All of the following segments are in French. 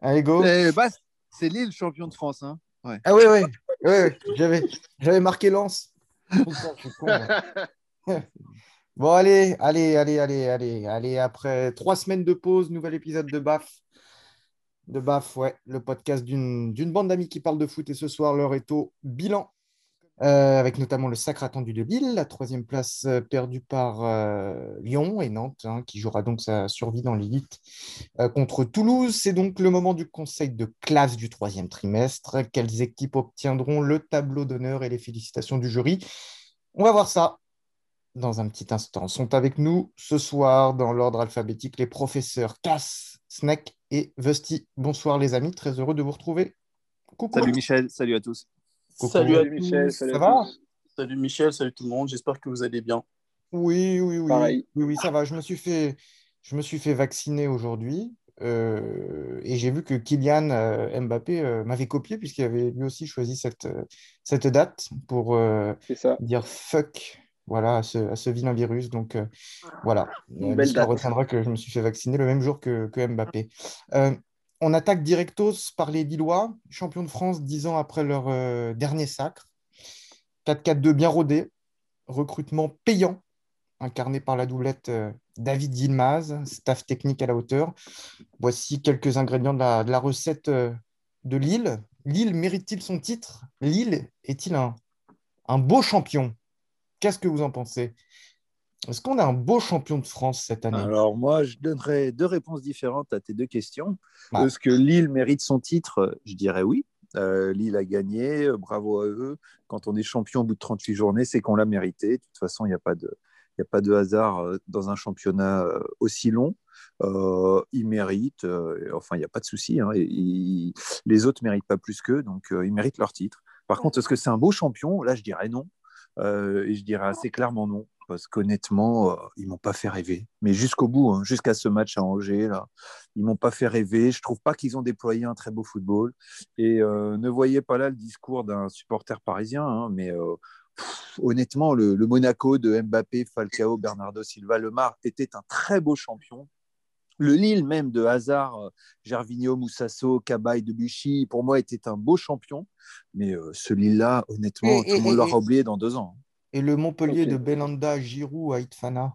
Allez, go. Bah, c'est Lille champion de France. Hein. Ouais. Ah oui, oui. Ouais, j'avais, j'avais marqué Lens. bon, allez, allez, allez, allez, allez, allez. Après trois semaines de pause, nouvel épisode de BAF. De BAF, ouais, le podcast d'une, d'une bande d'amis qui parle de foot. Et ce soir, l'heure est au bilan. Euh, avec notamment le sacre attendu de Lille, la troisième place euh, perdue par euh, Lyon et Nantes, hein, qui jouera donc sa survie dans l'élite contre Toulouse. C'est donc le moment du conseil de classe du troisième trimestre. Quelles équipes obtiendront le tableau d'honneur et les félicitations du jury? On va voir ça dans un petit instant. Sont avec nous ce soir dans l'ordre alphabétique les professeurs Cass, Snack et Vesti. Bonsoir les amis, très heureux de vous retrouver. Coucou. Salut Michel, salut à tous. Salut, à Michel, ça va Salut Michel, salut tout le monde. J'espère que vous allez bien. Oui, oui, oui. Oui, oui, ça va. Je me suis fait, je me suis fait vacciner aujourd'hui. Euh, et j'ai vu que Kylian euh, Mbappé euh, m'avait copié puisqu'il avait lui aussi choisi cette, cette date pour dire fuck voilà, à, ce, à ce vilain virus. Donc voilà, on retiendra que je me suis fait vacciner le même jour que, que Mbappé on attaque directos par les Lillois, champions de France dix ans après leur euh, dernier sacre. 4-4-2 bien rodé, recrutement payant, incarné par la doublette euh, David Yilmaz, staff technique à la hauteur. Voici quelques ingrédients de la, recette euh, de Lille. Lille mérite-t-il son titre? Lille est-il un beau champion? Qu'est-ce que vous en pensez? Est-ce qu'on a un beau champion de France cette année? Alors moi, je donnerais deux réponses différentes à tes deux questions. Ah. Est-ce que Lille mérite son titre? Je dirais oui. Euh, Lille a gagné, euh, bravo à eux. Quand on est champion au bout de 38 journées, c'est qu'on l'a mérité. De toute façon, il n'y a pas de... a pas de hasard euh, dans un championnat aussi long. ils méritent, enfin, il n'y a pas de souci. Hein, les autres ne méritent pas plus qu'eux, donc ils méritent leur titre. Par contre, est-ce que c'est un beau champion? Là, je dirais non. et je dirais assez clairement non parce qu'honnêtement, euh, ils m'ont pas fait rêver. Mais jusqu'au bout, hein, jusqu'à ce match à Angers, là, ils m'ont pas fait rêver. Je trouve pas qu'ils ont déployé un très beau football. Et euh, ne voyez pas là le discours d'un supporter parisien, hein, mais euh, honnêtement, le, Monaco de Mbappé, Falcao, Bernardo Silva, Lemar était un très beau champion. Le Lille même de Hazard, Gervinho, Moussasso, Cabaye, Debuchy, pour moi, était un beau champion. Mais ce Lille-là, honnêtement, tout le monde l'aura oublié dans deux ans. Et le Montpellier de Belanda, Giroud, Aitfana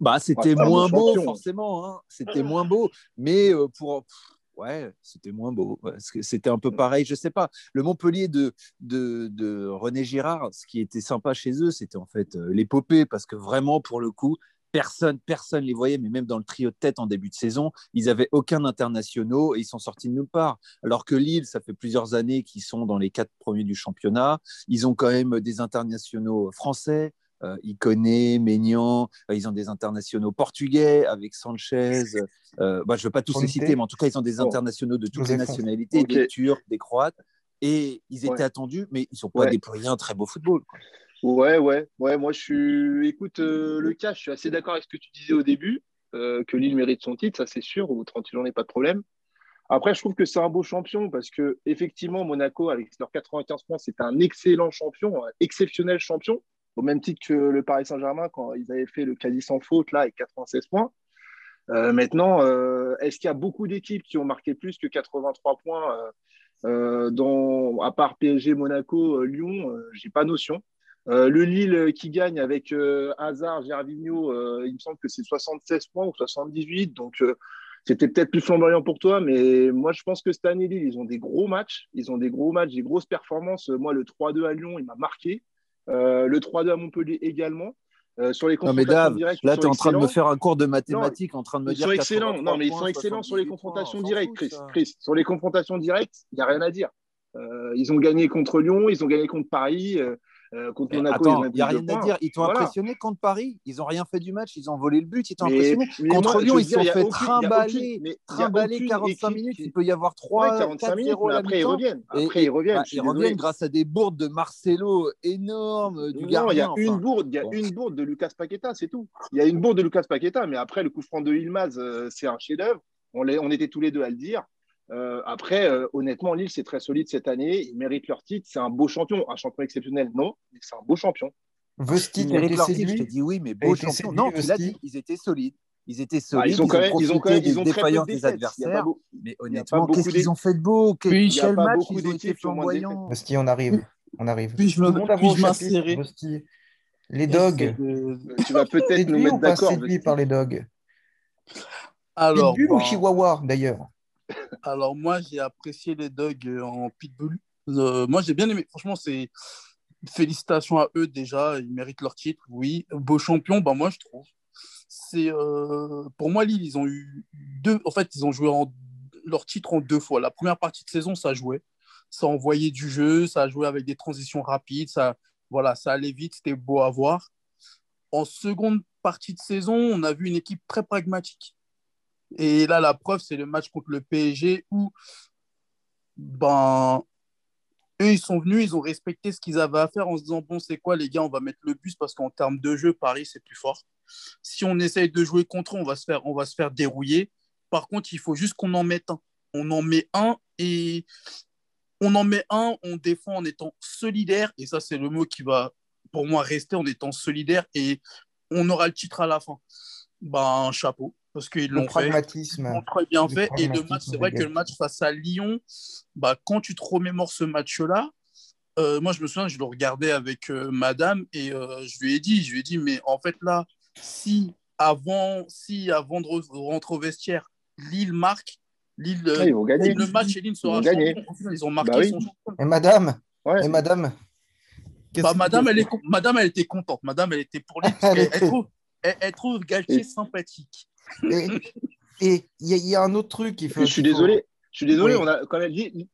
bah, C'était moins beau, forcément. Hein. C'était moins beau. Mais euh, pour. Ouais, c'était moins beau. C'était un peu pareil, je sais pas. Le Montpellier de, de, de René Girard, ce qui était sympa chez eux, c'était en fait euh, l'épopée, parce que vraiment, pour le coup, personne, personne les voyait, mais même dans le trio de tête en début de saison, ils n'avaient aucun internationaux et ils sont sortis de nulle part. Alors que Lille, ça fait plusieurs années qu'ils sont dans les quatre premiers du championnat. Ils ont quand même des internationaux français. Euh, Iconé, Maignan, euh, ils ont des internationaux portugais avec Sanchez. Euh, bah, je ne veux pas tous les citer, mais en tout cas, ils ont des internationaux de toutes les nationalités, des Turcs, des Croates. Et ils étaient attendus, mais ils ne sont pas déployés un très beau football. Ouais, ouais, ouais. Moi, je suis. Écoute, euh, le cas, je suis assez d'accord avec ce que tu disais au début, euh, que Lille mérite son titre, ça c'est sûr. Au 38 journées, pas de problème. Après, je trouve que c'est un beau champion parce que effectivement, Monaco, avec leurs 95 points, c'est un excellent champion, un exceptionnel champion, au même titre que le Paris Saint-Germain quand ils avaient fait le quasi sans faute là avec 96 points. Euh, maintenant, est-ce qu'il y a beaucoup d'équipes qui ont marqué plus que 83 points dans, à part PSG, Monaco, Lyon J'ai pas notion. Euh, le Lille qui gagne avec euh, Hazard, Gervinho, euh, il me semble que c'est 76 points ou 78. Donc, c'était peut-être plus flamboyant pour toi, mais moi, je pense que cette année, Lille, ils ont des gros matchs. Ils ont des gros matchs, des grosses performances. Moi, le 3-2 à Lyon, il m'a marqué. le 3-2 à Montpellier également. sur les confrontations directes. Là, tu es en train de me faire un cours de mathématiques, en train de me ils dire. Sont excellents. Non, mais ils sont excellents sur les confrontations directes, Chris. Chris. Sur les confrontations directes, il n'y a rien à dire. ils ont gagné contre Lyon, ils ont gagné contre Paris. Euh, contre Monaco, il n'y a rien à dire. Ils t'ont impressionné contre Paris? Ils n'ont rien fait du match? Ils ont volé le but? Ils t'ont impressionné? contre Lyon, ils se sont fait trimballer, trimballer 45 minutes. Il peut y avoir 3, 45 minutes. après, ils reviennent. Après, ils reviennent. ils reviennent grâce à des bourdes de Marcelo énormes. Du non, il y a une bourde. Il y a une bourde de Lucas Paqueta, c'est tout. Il y a une bourde de Lucas Paqueta, mais après, le coup franc de Ilmaz, euh, c'est un chef-d'œuvre. On, on était tous les deux à le dire. Euh, après, euh, honnêtement, Lille, c'est très solide cette année. Ils méritent leur titre. C'est un beau champion. Un champion exceptionnel, non, mais c'est un beau champion. Vestit ils méritent leur titre. Je te dis oui, mais beau champion. Non, tu l'as dit, ils étaient solides. Ils étaient solides. ils ont quand même, ils ont quand même, ils ont défaillances des adversaires. Mais honnêtement, qu'est-ce qu'ils ont fait de beau? Quel match ils ont été flamboyants Parce qu'on arrive. On arrive. Puis je m'insérer. Les dogs. Tu vas peut-être nous mettre d'accord. par les dogs? Alors, Pitbull ou bah, Chihuahua d'ailleurs? Alors moi j'ai apprécié les dogs en pitbull. Euh, moi j'ai bien aimé. Franchement c'est félicitations à eux déjà. Ils méritent leur titre. Oui, beau champion. Bah moi je trouve. C'est euh, pour moi Lille ils ont eu deux. En fait ils ont joué en... leur titre en deux fois. La première partie de saison ça jouait, ça envoyait du jeu, ça jouait avec des transitions rapides, ça voilà ça allait vite, c'était beau à voir. En seconde partie de saison, on a vu une équipe très pragmatique. Et là, la preuve, c'est le match contre le PSG où ben, eux, ils sont venus, ils ont respecté ce qu'ils avaient à faire en se disant Bon, c'est quoi, les gars, on va mettre le bus parce qu'en termes de jeu, Paris, c'est plus fort. Si on essaye de jouer contre eux, on va se faire, on dérouiller. Par contre, il faut juste qu'on en mette un. On en met un et on en met un, on défend en étant solidaire. Et ça, c'est le mot qui va, pour moi, rester en étant solidaire. Et on aura le titre à la fin. Ben, chapeau parce qu'ils l'ont fait. très bien fait. Et le match, c'est vrai que le match face à Lyon, bah, quand tu te remémores ce match-là, euh, moi je me souviens, je le regardais avec euh, madame et euh, je lui ai dit, je lui ai dit, mais en fait là, si avant, si avant de rentrer au vestiaire, Lille marque, Lille, ah, ils vont gagner. le match et Lille sera ils gagné. Ils ont marqué bah son champion. Et madame, et madame. Bah, madame, elle est, madame, elle était contente. Madame, elle était pour lui. elle, trouve, elle, elle trouve Galtier sympathique. Et il y, a un autre truc qui fait. Je suis désolé. Je suis désolé. On a quand même Lille,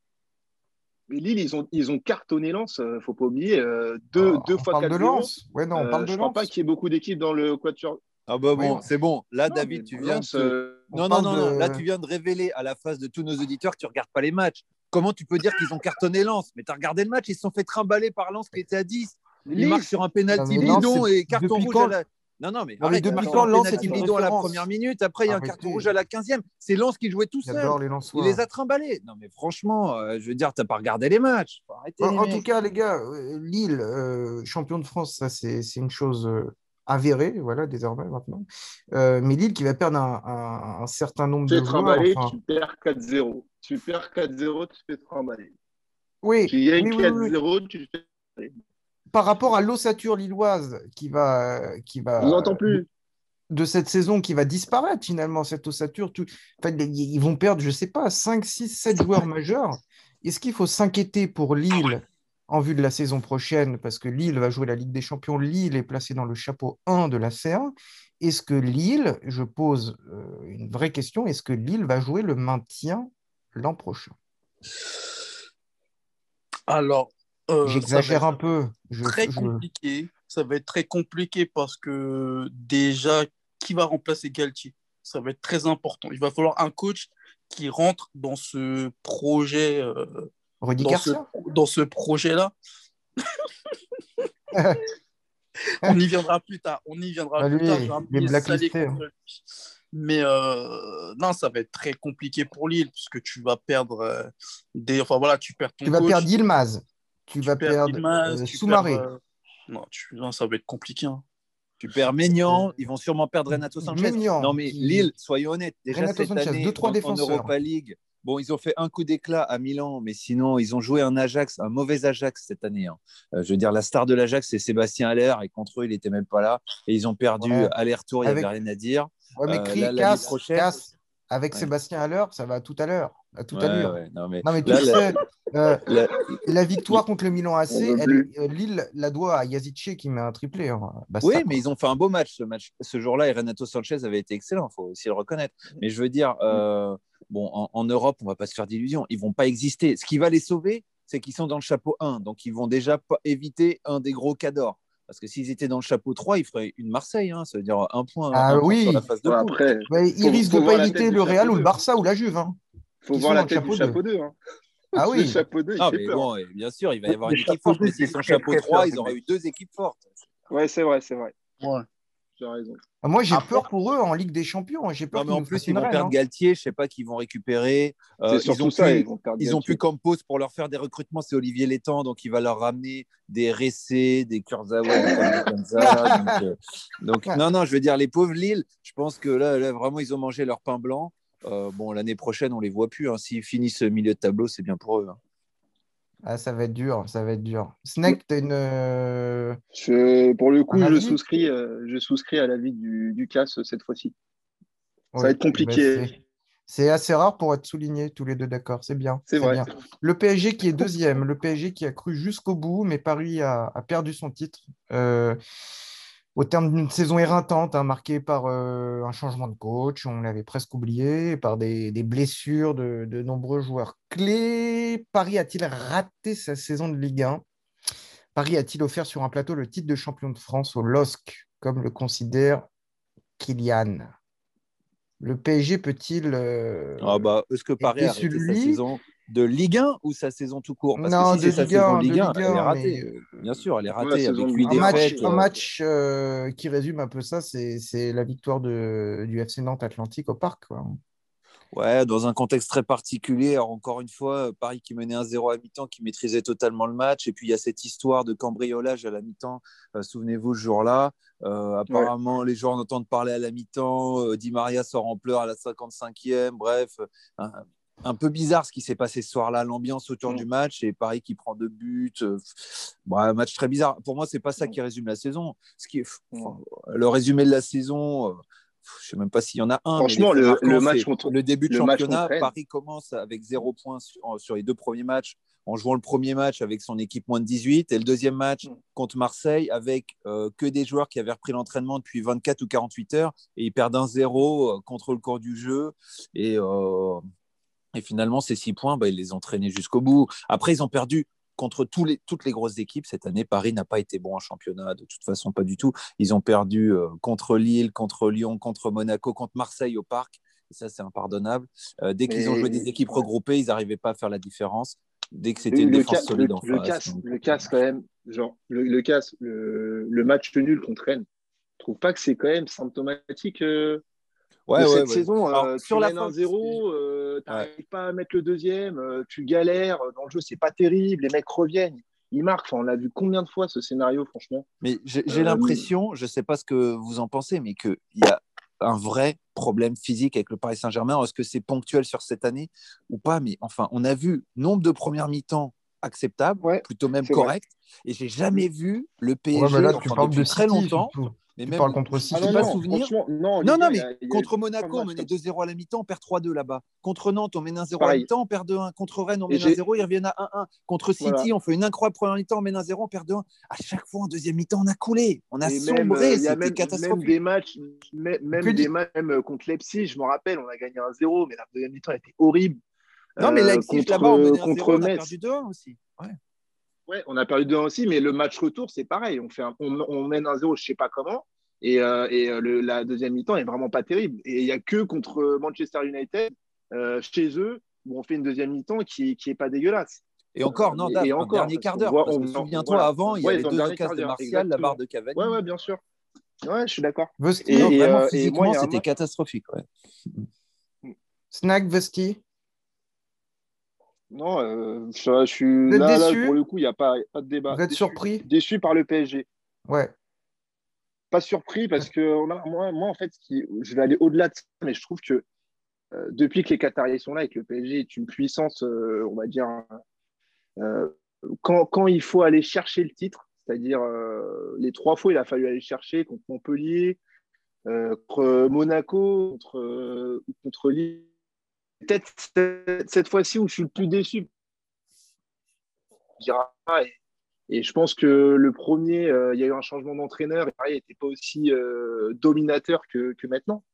Lille, ils ont, ils ont cartonné Lens. Euh, faut pas oublier. Euh, deux, oh, deux fois parle de Lens. Ouais, non, on euh, parle de je ne crois pas qu'il y ait beaucoup d'équipes dans le quatuor. Ah bah bon, c'est bon. Là, David, tu viens de... Non, non, non, non, Là, tu viens de révéler à la face de tous nos auditeurs que tu ne regardes pas les matchs. Comment tu peux dire qu'ils ont cartonné Lens? Mais tu as regardé le match, ils se sont fait trimballer par Lens qui était à 10. Ils marquent sur un pénalty bidon et carton rouge à la... Non, non, mais non, arrête, depuis quand Lens est bidon à la première minute, après il y a un carton rouge à la 15e. C'est Lens qui jouait tout seul. Les il les a trimballés. Non, mais franchement, euh, je veux dire, tu n'as pas regardé les matchs. en, tout cas, les gars, euh, Lille, euh, champion de France, ça c'est une chose avérée, voilà, désormais maintenant. mais Lille qui va perdre un, certain nombre de joueurs. Tu perds 4-0. Tu perds 4-0, tu fais trimballer. Oui. Tu gagnes 4-0, tu fais par rapport à l'ossature lilloise qui va, qui va. plus. De cette saison qui va disparaître finalement, cette ossature. Tout... ils vont perdre, je ne sais pas, 5, 6, 7 joueurs majeurs. Est-ce qu'il faut s'inquiéter pour Lille en vue de la saison prochaine? Parce que Lille va jouer la Ligue des Champions. Lille est placé dans le chapeau 1 de la C1. Est-ce que Lille, je pose euh, une vraie question, est-ce que Lille va jouer le maintien l'an prochain? Alors, euh, J'exagère un peu. très compliqué. Ça va être très compliqué parce que déjà, qui va remplacer Galtier? Ça va être très important. Il va falloir un coach qui rentre dans ce projet. Euh, dans, ce, dans, ce, projet-là. on y viendra plus tard. On y viendra bah, plus tard. Hein. Mais euh, non, ça va être très compliqué pour Lille puisque tu vas perdre des. Enfin voilà, tu perds ton. Tu vas perdre Yilmaz tu, vas perdre euh, Soumaré. Euh, non, non, ça va être compliqué. Hein. Tu perds Maignan, ils vont sûrement perdre Renato Sanchez. non, mais Lille, soyons honnêtes, déjà Renato cette Sanchez, année, deux, trois en, en Europa League, Bon, ils ont fait un coup d'éclat à Milan, mais sinon, ils ont joué un Ajax, un mauvais Ajax cette année. Hein. Euh, je veux dire, la star de l'Ajax, c'est Sébastien Aller, et contre eux, il n'était même pas là. Et ils ont perdu aller-retour, il n'y avait rien à dire. Ouais, mais euh, casse, prochaine... casse, avec Sébastien Aller, ça va tout à l'heure à tout allure. Non, mais, tu sais, euh, la... victoire contre le Milan AC, euh, Lille la doit à Yazice qui met un triplé. Hein. oui, mais ils ont fait un beau match ce, match. ce jour-là et Renato Sanchez avait été excellent, il faut aussi le reconnaître. Mais je veux dire, euh, bon, en, Europe, on ne va pas se faire d'illusions, ils ne vont pas exister. Ce qui va les sauver, c'est qu'ils sont dans le chapeau 1, donc ils vont déjà éviter un des gros cadors. Parce que s'ils étaient dans le chapeau 3, ils feraient une Marseille, hein, ça veut dire un point, ah, oui. sur la phase de après, Ils risquent de pas éviter le Real ou le Barça ou la Juve. Hein faut voir la tête du chapeau 2. Hein. Ah oui. Le chapeau 2, il fait peur. Bon, bien sûr, il va y avoir une équipe forte, mais s'ils sont chapeau 3, ils auraient eu deux équipes fortes. Ouais, c'est vrai, c'est vrai. Ouais. Raison. Ah, moi, j'ai peur pour eux en Ligue des Champions. J'ai peur mais en plus, ils vont perdre hein. Galtier. Je sais pas qu'ils vont récupérer. Euh, ils ont ça, ils, ils ont plus Campos pour leur faire des recrutements. C'est Olivier Létang, donc il va leur ramener des Ressé, des Kurzawa, des comme ça. Euh, donc, non, non, je veux dire, les pauvres Lille, je pense que là, là vraiment, ils ont mangé leur pain blanc. Euh, bon, l'année prochaine, on les voit plus. Hein. S'ils finissent milieu de tableau, c'est bien pour eux. Hein. Ah, ça va être dur, ça va être dur. Snake, tu une. Je, pour le coup, je souscris, euh, je souscris à l'avis du, du casse cette fois-ci. ça va être compliqué. Bah, c'est assez rare pour être souligné, tous les deux d'accord. C'est bien. C'est vrai. Bien. Le PSG qui est deuxième, le PSG qui a cru jusqu'au bout, mais Paris a, a perdu son titre. Euh, au terme d'une saison éreintante, hein, marquée par euh, un changement de coach, on l'avait presque oublié, par des, blessures de, nombreux joueurs clés. Paris a-t-il raté sa saison de Ligue 1 Paris a-t-il offert sur un plateau le titre de champion de France au LOSC, comme le considère Kylian? Le PSG peut-il. Euh, ah bah, est-ce que Paris a raté sa saison? De Ligue 1 ou sa saison tout court? Parce non, que si c'est sa saison de Ligue 1, elle est ratée. Euh, bien sûr, elle est ratée avec 8 un match, un match euh, qui résume un peu ça, c'est la victoire de, du FC Nantes Atlantique au Parc. Quoi. Ouais, dans un contexte très particulier. encore une fois, Paris qui menait 1-0 à mi-temps, qui maîtrisait totalement le match. Et puis, il y a cette histoire de cambriolage à la mi-temps. Euh, souvenez-vous, ce jour-là. apparemment, les joueurs en entendent parler à la mi-temps. Di Maria sort en pleurs à la 55e. Bref, un peu bizarre ce qui s'est passé ce soir-là, l'ambiance autour du match et Paris qui prend deux buts. Euh, un match très bizarre. Pour moi, c'est pas ça qui résume la saison. Ce qui est, le résumé de la saison, euh, je sais même pas s'il y en a un. Franchement, le, match contre le début de championnat, Paris commence avec zéro points sur, les deux premiers matchs en jouant le premier match avec son équipe moins de 18 et le deuxième match contre Marseille avec euh, que des joueurs qui avaient repris l'entraînement depuis 24 ou 48 heures et ils perdent un zéro contre le cours du jeu et et finalement, ces six points, bah, ils les ont traînés jusqu'au bout. Après, ils ont perdu contre tous les, toutes les grosses équipes. Cette année, Paris n'a pas été bon en championnat, de toute façon, pas du tout. Ils ont perdu euh, contre Lille, contre Lyon, contre Monaco, contre Marseille au Parc. Et ça, c'est impardonnable. Euh, dès qu'ils ont joué des équipes regroupées, ils n'arrivaient pas à faire la différence. Dès que c'était une défense solide en le face. Casse, Le casse, quand même, genre, le, casse, le, match nul contre Rennes, je trouve pas que c'est quand même symptomatique euh, ouais, cette saison. Euh, sur la fin 0 euh, tu n'arrives pas à mettre le deuxième, euh, tu galères. Dans le jeu, c'est pas terrible. Les mecs reviennent. Ils marquent. on l'a vu combien de fois ce scénario, franchement? Mais j'ai l'impression, je ne sais pas ce que vous en pensez, mais qu'il y a un vrai problème physique avec le Paris Saint-Germain. Est-ce que c'est ponctuel sur cette année ou pas? Mais enfin, on a vu nombre de premières mi-temps acceptables, plutôt même correct. Et j'ai jamais vu le PSG depuis de très longtemps. Mais tu même, contre City. Ah pas souvenir. Non, non, mais contre Monaco, on menait 2-0 à la mi-temps, on perd 3-2 là-bas. Contre Nantes, on mène 1-0 à la mi-temps, on perd 2-1. Contre Rennes, on mène 1-0, ils reviennent à 1-1. Contre City, on fait une incroyable première mi-temps, on mène 1-0, on perd 2-1. À chaque fois, en deuxième mi-temps, on a coulé. On a sombré. C'était catastrophique. Même des matchs, même, des matchs même contre Leipzig, je me rappelle, on a gagné 1-0, mais la deuxième mi-temps était horrible. Non, mais euh, Leipzig, là-bas, on menait 1-0, on a perdu 2-1 aussi. Ouais. Ouais, on a perdu 2-1 aussi, mais le match retour, c'est pareil. On, fait on, on mène 1-0, je ne sais pas comment. Et, euh, et euh, le, la deuxième mi-temps est vraiment pas terrible. Et il n'y a que contre Manchester United, euh, chez eux, où on fait une deuxième mi-temps qui n'est pas dégueulasse. Et encore, non, et, encore, dernier quart d'heure. Souviens-toi, avant, il y avait deux occasions de Martial, la barre de Cavani. Ouais, ouais, bien sûr. Ouais, je suis d'accord. Et, et, vraiment, physiquement, c'était catastrophique. Ouais. Snack, Vesti Non, euh, je, je, suis là, là, pour le coup, il n'y a pas, pas, de débat. Vous êtes déçu, surpris Déçu par le PSG. Ouais pas surpris parce que moi, moi, en fait, qui, je vais aller au-delà de ça, mais je trouve que euh, depuis que les Qataris sont là et que le PSG est une puissance, euh, on va dire, quand, quand, il faut aller chercher le titre, c'est-à-dire les trois fois, il a fallu aller chercher contre Montpellier, contre Monaco, contre, contre Lille. Peut-être cette fois-ci où je suis le plus déçu. Et, et je pense que le premier, euh, il y a eu un changement d'entraîneur et pareil, il n'était pas aussi euh, dominateur que, maintenant.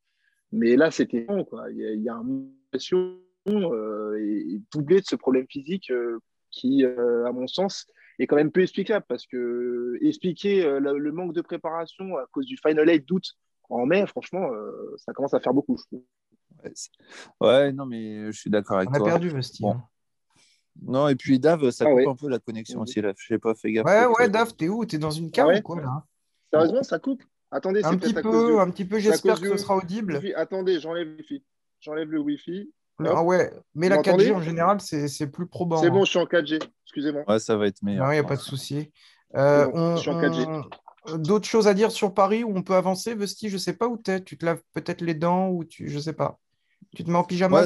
Mais là, c'était bon. Il, y a, une pression euh, et, doublé de ce problème physique qui, à mon sens, est quand même peu explicable parce que expliquer le, manque de préparation à cause du Final Eight d'août en mai, franchement, ça commence à faire beaucoup, Ouais, non, mais je suis d'accord avec toi. On a perdu, Vesti. Bon. Non, et puis Dave, ça ah coupe un peu la connexion aussi là. Je sais pas, fais gaffe. Ouais, ouais, Dave, t'es où? T'es dans une cave ah ou quoi là? Sérieusement, ça coupe Attendez, un petit, peu, un petit peu, j'espère que ce sera audible. Attendez, j'enlève le Wi-Fi. J'enlève le Wi-Fi. Ah ouais, mais la 4G en général, c'est plus probant. C'est bon, je suis en 4G. Excusez-moi. Ouais, ça va être meilleur. Il n'y a pas de souci. je suis en 4G. D'autres choses à dire sur Paris où on peut avancer, Vesti Je sais pas où tu es. Tu te laves peut-être les dents ou tu, je sais pas. Tu te mets en pyjama,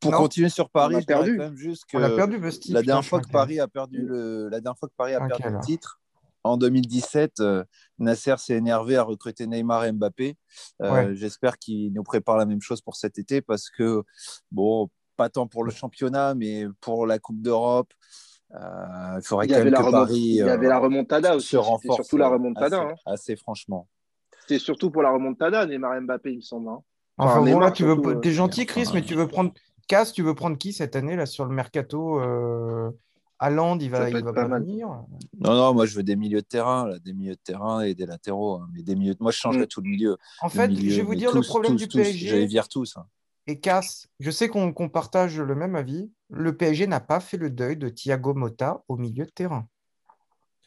Pour continuer sur Paris, je perdu. Quand même juste que on a perdu. La dernière fois que Paris a perdu le, la dernière fois que Paris a perdu le titre, en 2017, euh, Nasser s'est énervé à recruter Neymar et Mbappé. Euh, j'espère qu'il nous prépare la même chose pour cet été parce que, bon, pas tant pour le championnat, mais pour la Coupe d'Europe, euh, il faudrait quand même que Paris. Il y avait la remontada aussi. surtout la remontada. Assez, hein. assez franchement. C'est surtout pour la remontada, Neymar et Mbappé, il me semble. Hein. Enfin, bon, là, tu veux, es gentil, Chris, mais tu veux prendre. Casse, tu veux prendre qui cette année là sur le mercato Haaland, il va, il va pas, venir. Non, non, moi je veux des milieux de terrain, là, des milieux de terrain et des latéraux. Hein, mais des milieux... Moi je changerais mm. tout le milieu. En fait, je vais vous dire le problème du PSG. J'allais vire tous. Hein. Et Casse, je sais qu'on partage le même avis. Le PSG n'a pas fait le deuil de Thiago Motta au milieu de terrain.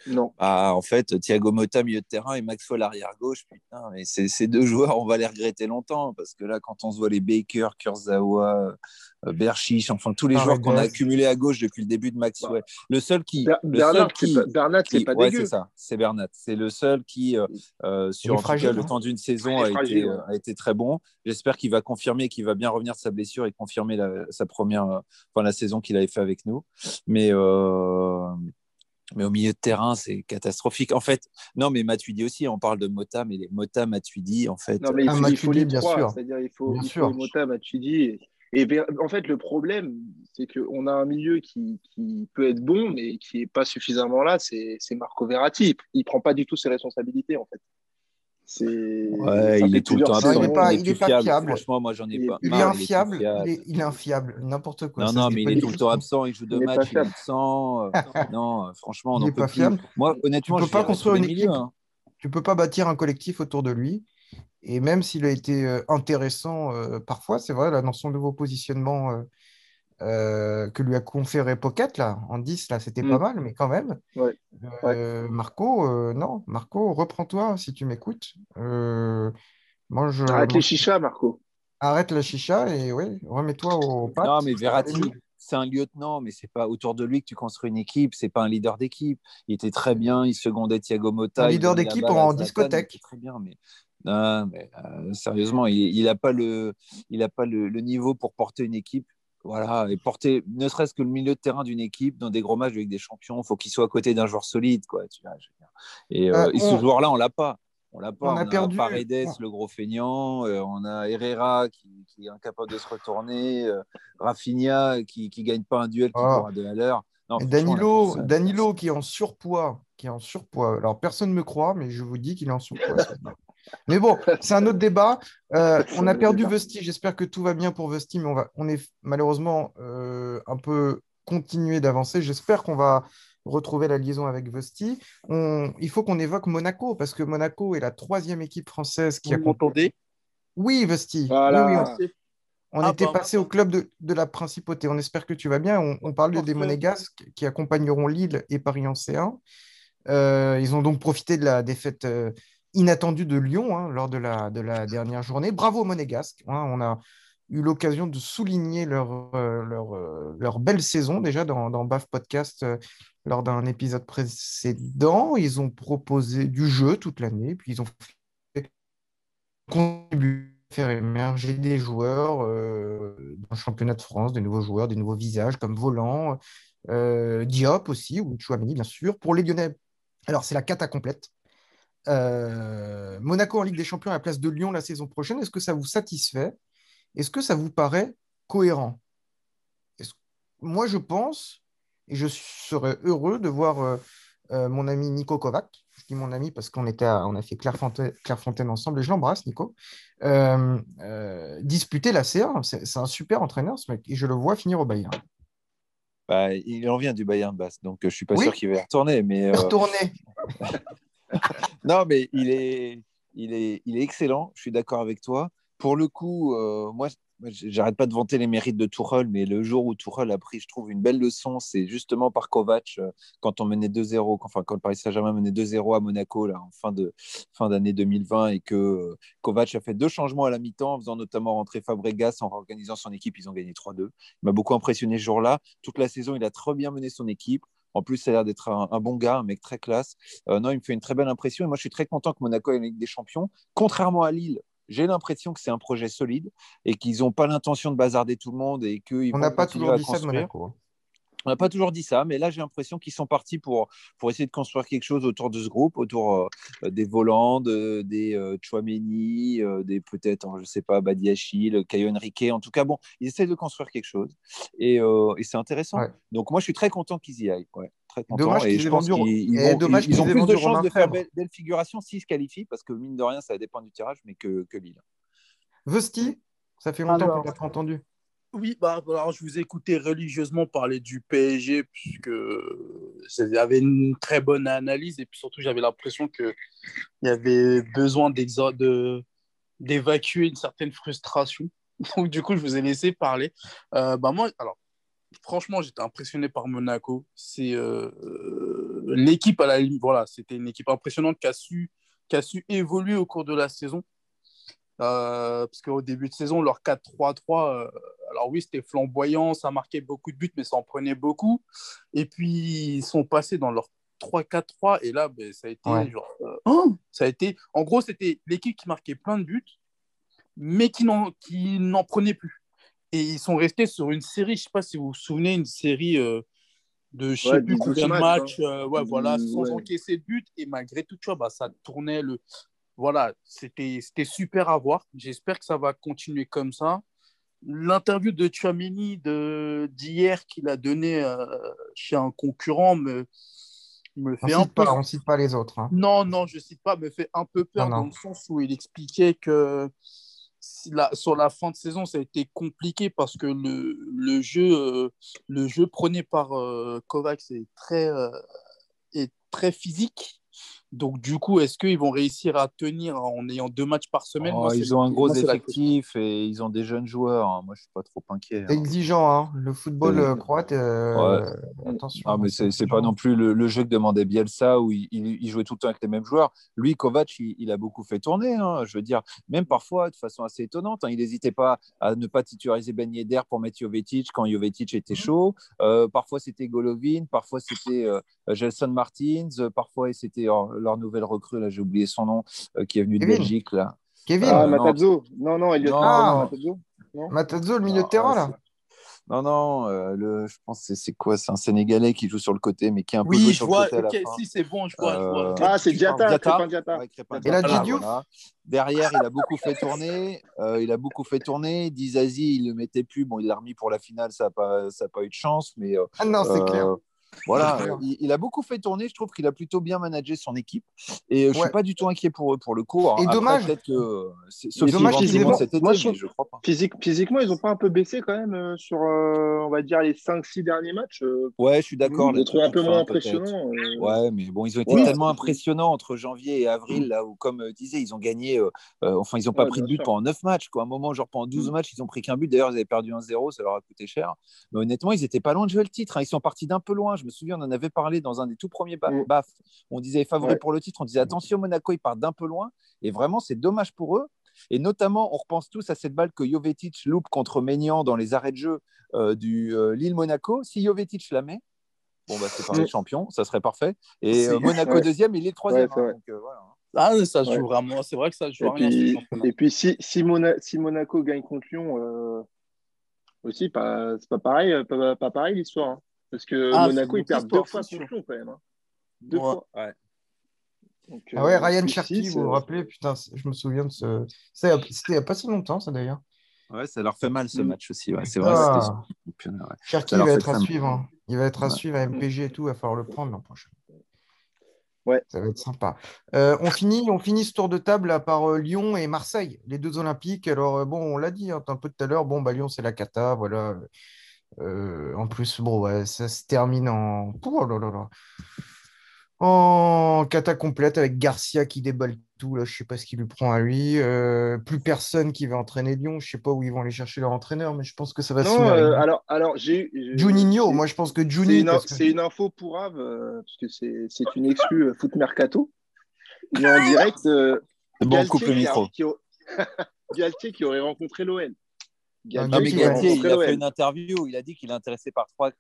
Non. Ah, en fait, Thiago Motta, milieu de terrain, et Maxwell arrière gauche, putain, mais ces deux joueurs, on va les regretter longtemps parce que là, quand on se voit les Baker, Kurzawa, euh, Berchiche, enfin tous les joueurs qu'on a accumulés à gauche depuis le début de Maxwell. Le seul qui. Bernard, c'est pas, ouais, c'est ça, c'est Bernat. C'est le seul qui, euh, euh, sur le hein. temps d'une saison, a été, a été, très bon. J'espère qu'il va confirmer, qu'il va bien revenir de sa blessure et confirmer la, sa première, enfin la saison qu'il avait fait avec nous. Mais mais au milieu de terrain, c'est catastrophique. En fait, non, mais Matuidi aussi, on parle de Mota, mais les Mota, Matuidi, en fait. Non, mais il ah, faut, les bien trois, c'est-à-dire il faut, il faut Mota, Matuidi. Et, en fait, le problème, c'est qu'on a un milieu qui, qui, peut être bon, mais qui n'est pas suffisamment là, c'est Marco Verratti. Il ne prend pas du tout ses responsabilités, en fait. Ouais, il est tout le temps absent. Il n'est pas, il est pas fiable. Franchement, moi, j'en ai pas. Il est infiable. Il est, infiable. N'importe quoi. Non, non, mais il est tout le temps absent. Il joue deux matchs, il est absent. Non, franchement, il n'est pas fiable. Moi, honnêtement, tu peux pas construire une équipe. Hein. Tu peux pas bâtir un collectif autour de lui. Et même s'il a été euh, intéressant euh, parfois, c'est vrai, là, dans son nouveau positionnement euh, que lui a conféré Pocket là, en 10, là, c'était pas mm. mal, mais quand même. Euh, Marco, euh, non, Marco, reprends-toi si tu m'écoutes. moi, je... Arrête les chichas, Marco. Arrête la chicha et oui, remets-toi au pas Non, mais Verratti, c'est un lieutenant, mais c'est pas autour de lui que tu construis une équipe. C'est pas un leader d'équipe. Il était très bien. Il secondait Thiago Motta. Un leader d'équipe en discothèque. Très bien, mais non, mais sérieusement, il n'a pas le, il a pas le, niveau pour porter une équipe. Voilà, et porter ne serait-ce que le milieu de terrain d'une équipe dans des gros matchs avec des champions, il faut qu'il soit à côté d'un joueur solide. Quoi, et, euh, euh, ce joueur-là, on l'a pas. On l'a pas. On, a, perdu. Paredes, le gros feignant. Euh, on a Herrera qui, est incapable de se retourner. Rafinha qui ne gagne pas un duel qui oh. de l'heure. Danilo, Danilo qui est en surpoids, qui est en surpoids. Alors personne ne me croit, mais je vous dis qu'il est en surpoids. Mais bon, c'est un autre débat. Euh, on a perdu Vesti. J'espère que tout va bien pour Vesti, mais on, va, on est malheureusement euh, un peu continué d'avancer. J'espère qu'on va retrouver la liaison avec Vesti. il faut qu'on évoque Monaco, parce que Monaco est la troisième équipe française qui a compté. Oui, Vesti. on, ah, était passé au club de, la principauté. On espère que tu vas bien. On, parle des Monégasques qui accompagneront Lille et Paris en C1. Euh, ils ont donc profité de la défaite inattendu de Lyon hein, lors de la, de la dernière journée. Bravo Monégasque. Hein, on a eu l'occasion de souligner leur, euh, euh, belle saison déjà dans, dans BAF Podcast euh, lors d'un épisode précédent. Ils ont proposé du jeu toute l'année, puis ils ont fait contribuer faire émerger des joueurs dans le championnat de France, des nouveaux joueurs, des nouveaux visages comme Volant, Diop aussi, ou Chouameni bien sûr. Pour les Lyonnais, alors c'est la cata complète. Euh, Monaco en Ligue des Champions à la place de Lyon la saison prochaine, est-ce que ça vous satisfait? Est-ce que ça vous paraît cohérent? Moi, je pense, et je serais heureux de voir euh, euh, mon ami Nico Kovac, je dis mon ami parce qu'on était on a fait Clairefontaine, ensemble, et je l'embrasse, Nico, disputer la C1. C'est un super entraîneur, ce mec, et je le vois finir au Bayern. Bah, il en vient du Bayern Basse, donc je ne suis pas sûr qu'il va y retourner. Mais, Retourner non, mais il est, il, est, il est excellent. Je suis d'accord avec toi. Pour le coup, euh, moi, j'arrête pas de vanter les mérites de Tourelle, mais le jour où Tourelle a pris, je trouve, une belle leçon, c'est justement par Kovac, euh, quand on menait 2-0, enfin, quand le Paris Saint-Germain menait 2-0 à Monaco, là, en fin de fin d'année 2020, et que euh, Kovac a fait deux changements à la mi-temps, en faisant notamment rentrer Fabregas, en organisant son équipe, ils ont gagné 3-2. Il m'a beaucoup impressionné ce jour-là. Toute la saison, il a très bien mené son équipe. En plus, ça a l'air d'être un, bon gars, un mec très classe. Euh, non, il me fait une très belle impression. Et moi, je suis très content que Monaco ait une Ligue des Champions. Contrairement à Lille, j'ai l'impression que c'est un projet solide et qu'ils n'ont pas l'intention de bazarder tout le monde et qu'ils On n'a pas toujours dit ça de Monaco. On n'a pas toujours dit ça, mais là j'ai l'impression qu'ils sont partis pour, pour essayer de construire quelque chose autour de ce groupe, autour euh, des volants, des euh, Chouameni, euh, des peut-être, je ne sais pas, Badiachil, Caio Henrique. En tout cas, bon, ils essaient de construire quelque chose et, et c'est intéressant. Donc moi je suis très content qu'ils y aillent. Ouais, très content. Dommage et je pense qu'ils ils, ont plus de chances de faire belle, belle figuration s'ils se qualifient, parce que mine de rien, ça dépend du tirage, mais que, que Lille. Vesti, ça fait longtemps qu'on n'a pas entendu. Oui, bah, alors je vous ai écouté religieusement parler du PSG puisque j'avais une très bonne analyse et puis surtout j'avais l'impression qu'il y avait besoin d'évacuer une certaine frustration. Donc du coup, je vous ai laissé parler. Euh, bah, moi, alors franchement, j'étais impressionné par Monaco. C'est euh, l'équipe à la limite. Voilà, c'était une équipe impressionnante qui a su, qui a su évoluer au cours de la saison. Euh, parce qu'au début de saison, leur 4-3-3, euh, alors oui, c'était flamboyant, ça marquait beaucoup de buts, mais ça en prenait beaucoup. Et puis, ils sont passés dans leur 3-4-3, et là, ben, ça, a été, euh, oh ça a été. En gros, c'était l'équipe qui marquait plein de buts, mais qui n'en, qui n'en prenait plus. Et ils sont restés sur une série, je ne sais pas si vous vous souvenez, une série de je ne sais plus combien de matchs, hein. ouais, voilà, sans encaisser de but, et malgré tout, tu vois, bah, ça tournait le voilà, c'était super à voir. J'espère que ça va continuer comme ça. L'interview de Chouameni d'hier qu'il a donné euh, chez un concurrent me, me fait on un peu. Pas, on cite pas les autres. Hein. Non, non, je cite pas, me fait un peu peur dans le sens où il expliquait que sur la fin de saison, ça a été compliqué parce que le, le jeu, euh, le jeu prôné par euh, Kovacs est très, est très physique donc, du coup, est-ce qu'ils vont réussir à tenir en ayant deux matchs par semaine? Oh, Ils ont un gros effectif et ils ont des jeunes joueurs. Hein. Moi, je ne suis pas trop inquiet. Hein. Exigeant, hein. le football euh, croate. Euh, attention. Ah, mais c'est pas non plus le, jeu que demandait Bielsa où il, jouait tout le temps avec les mêmes joueurs. Lui, Kovac, il, a beaucoup fait tourner. Je veux dire, même parfois de façon assez étonnante. Il n'hésitait pas à ne pas titulariser Ben Yedder pour mettre Jovetic quand Jovetic était mhm. chaud. Euh, parfois, c'était Golovin. Parfois, c'était Gelson Martins. Parfois, c'était leur nouvelle recrue, là, j'ai oublié son nom, euh, qui est venu de Belgique, là. Kevin Ah, Matazzo. Non, non, Elliot. Ah, Matazzo. le milieu de terrain, là. Non, non, euh, le, je pense que c'est quoi C'est un Sénégalais qui joue sur le côté, mais qui est un peu oui, sur vois, le côté. si, c'est bon, je vois. je vois. Euh, ah, c'est Diata, Diata. Diata. Et là, Didiou Derrière, il a beaucoup fait tourner. il a beaucoup fait tourner. Dizazi, il ne le mettait plus. Bon, il l'a remis pour la finale, ça n'a pas, pas eu de chance. Mais, ah non, c'est clair. Voilà, il, a beaucoup fait tourner. Je trouve qu'il a plutôt bien managé son équipe. Et euh, je ne suis pas du tout inquiet pour eux, pour le coup. Et dommage. Que. Dommage physiquement, cet été, je, crois pas. physiquement, ils n'ont pas un peu baissé quand même euh, sur, euh, on va dire, les 5-6 derniers matchs. ouais, je suis d'accord. Je trouve un peu moins impressionnant. Ouais, mais bon, ils ont été tellement impressionnants entre janvier et avril, là où, comme disait, ils ont gagné. enfin, ils n'ont pas pris de but pendant 9 matchs. Quoi. À un moment, genre pendant 12 mm. matchs, ils ont pris qu'un but. D'ailleurs, ils avaient perdu 1-0, ça leur a coûté cher. Mais honnêtement, ils n'étaient pas loin de jouer le titre. Hein. Ils sont partis d'un peu loin. Je me souviens, on en avait parlé dans un des tout premiers mm. BAF. On disait favori pour le titre, on disait attention, Monaco, ils partent d'un peu loin. Et vraiment, c'est dommage pour eux. Et notamment, on repense tous à cette balle que Jovetic loupe contre Maignan dans les arrêts de jeu euh, du euh, Lille-Monaco. Si Jovetic la met, bon, bah, c'est pareil, mm. champion, ça serait parfait. Et euh, Monaco deuxième, il est troisième. Hein, ah, ça joue vraiment. C'est vrai que ça joue et rien. Puis, et puis, si, si, Monaco gagne contre Lyon, aussi, c'est pas pareil, pas, pas pareil l'histoire. Hein. Parce que ah, Monaco, ils perdent deux fois contre quand même. Hein. Deux fois. Ouais. ah ouais, euh, Ryan Cherky, vous vous rappelez, putain, je me souviens de ce. C'était il n'y a pas si longtemps, ça d'ailleurs. Ouais, ça leur fait mal ce mm. match aussi. Ouais. C'est vrai. Ah. Cherky va être à suivre. Hein. Il va être à suivre à MPG et tout. Il va falloir le prendre l'an prochain. Ouais. Ça va être sympa. Euh, on, finit, on finit ce tour de table à par euh, Lyon et Marseille, les deux Olympiques. Alors, bon, on l'a dit hein, un peu tout à l'heure. Bon, bah, Lyon, c'est la cata. Voilà. Euh, en plus, bon, ça se termine en. Oh là là là. En cata complète avec Garcia qui déballe tout. Là, je sais pas ce qui lui prend à lui. Euh, plus personne qui va entraîner Lyon. Je sais pas où ils vont aller chercher leur entraîneur, mais je pense que ça va se Non, euh, alors, alors j'ai. Juninho, moi je pense que Juni. C'est une, info pour Ave, parce que c'est une exclue foot mercato. Mais en direct, bon, coupe le micro. Qui, Galtier qui aurait rencontré l'OL. Galtier il a fait une interview. Il a dit qu'il est intéressé par trois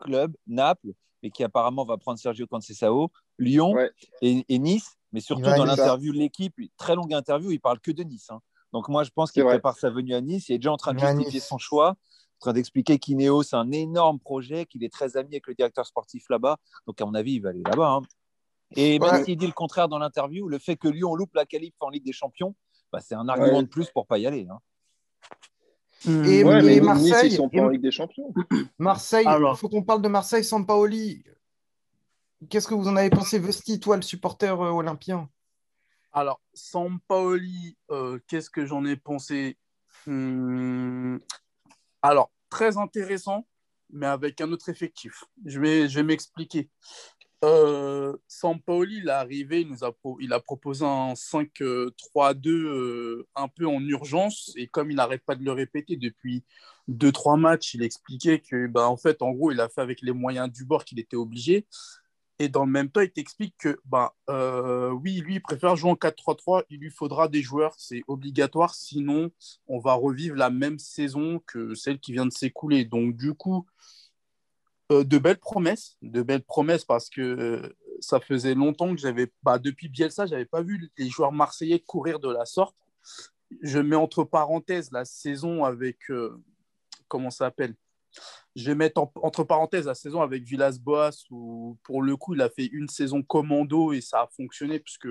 clubs Naples, mais qui apparemment va prendre Sergio Conceição, Lyon et, Nice. Mais surtout dans l'interview de l'équipe, très longue interview, il parle que de Nice. Hein. Donc moi, je pense qu'il prépare sa venue à Nice. Il est déjà en train de justifier son choix, en train d'expliquer qu'Ineos, c'est un énorme projet, qu'il est très ami avec le directeur sportif là-bas. Donc à mon avis, il va aller là-bas. Hein. Et même s'il dit le contraire dans l'interview, le fait que Lyon loupe la qualif en Ligue des Champions, bah, c'est un argument de plus pour pas y aller. Hein. Et, Marseille, sont en Ligue des Champions. Marseille, il faut qu'on parle de Marseille sans Paoli. Qu'est-ce que vous en avez pensé, Vesti, toi, le supporter euh, olympien? Alors, sans Paoli, euh, qu'est-ce que j'en ai pensé? Hmm, Alors, très intéressant, mais avec un autre effectif. Je vais, je vais m'expliquer. Euh, Sampaoli, il est arrivé, il, a, proposé un 5-3-2 euh, un peu en urgence. Et comme il n'arrête pas de le répéter depuis 2-3 matchs, il expliquait que, bah, en fait, en gros, il a fait avec les moyens du bord qu'il était obligé. Et dans le même temps, il t'explique que, bah, euh, oui, lui, il préfère jouer en 4-3-3. Il lui faudra des joueurs, c'est obligatoire. Sinon, on va revivre la même saison que celle qui vient de s'écouler. Donc, du coup, euh, de belles promesses, de belles promesses parce que euh, ça faisait longtemps que j'avais pas, depuis Bielsa, j'avais pas vu les joueurs marseillais courir de la sorte. Je mets entre parenthèses la saison avec, euh, comment ça s'appelle? Je vais entre parenthèses la saison avec Villas-Boas où pour le coup il a fait une saison commando et ça a fonctionné puisque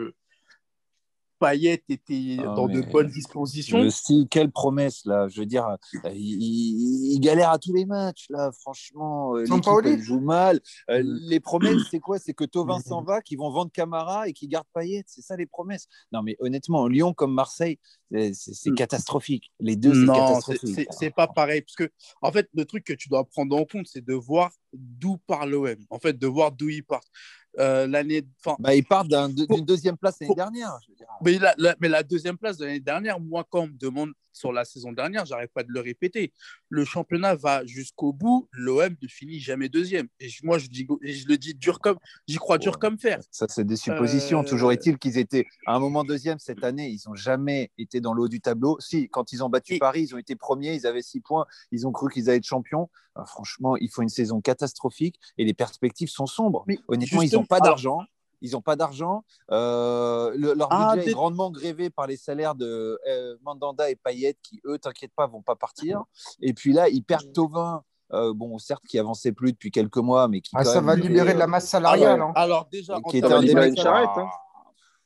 Payet était ah, dans de bonnes dispositions. Style, quelle promesse là Je veux dire, euh, il, galère à tous les matchs là. Franchement, euh, l'équipe joue mal. Euh, mm. les promesses, c'est quoi? C'est que Tovin mm. s'en va, qu'ils vont vendre Camara et qu'ils gardent Payet. C'est ça les promesses. Non, mais honnêtement, Lyon comme Marseille, c'est mm. catastrophique. Les deux, c'est catastrophique. C'est pas pareil parce que en fait, le truc que tu dois prendre en compte, c'est de voir d'où part l'OM. En fait, de voir d'où ils partent. Euh, l'année. Bah, il part d'une deuxième place l'année dernière. Mais, la, mais, la, deuxième place de l'année dernière, moi, quand on me demande sur la saison dernière, j'arrête pas de le répéter. Le championnat va jusqu'au bout, l'OM ne finit jamais deuxième. Et moi, je, dis, je le dis dur comme, j'y crois dur comme fer. Ça, c'est des suppositions. Toujours euh, est-il qu'ils étaient à un moment deuxième cette année. Ils n'ont jamais été dans le haut du tableau. Si, quand ils ont battu Paris, ils ont été premiers, ils avaient six points, ils ont cru qu'ils allaient être champions. franchement, il faut une saison catastrophique et les perspectives sont sombres. Mais Honnêtement, ils n'ont pas d'argent. Ils n'ont pas d'argent. Euh, leur ah, budget est grandement grévé par les salaires de euh, Mandanda et Payet, qui, eux, t'inquiète pas, vont pas partir. Et puis là, ils perdent Tovin. Euh, bon, certes, qui avançait plus depuis quelques mois, mais qui. Ah, ça va libérer de la masse salariale. Alors, hein. alors déjà, en termes de, hein.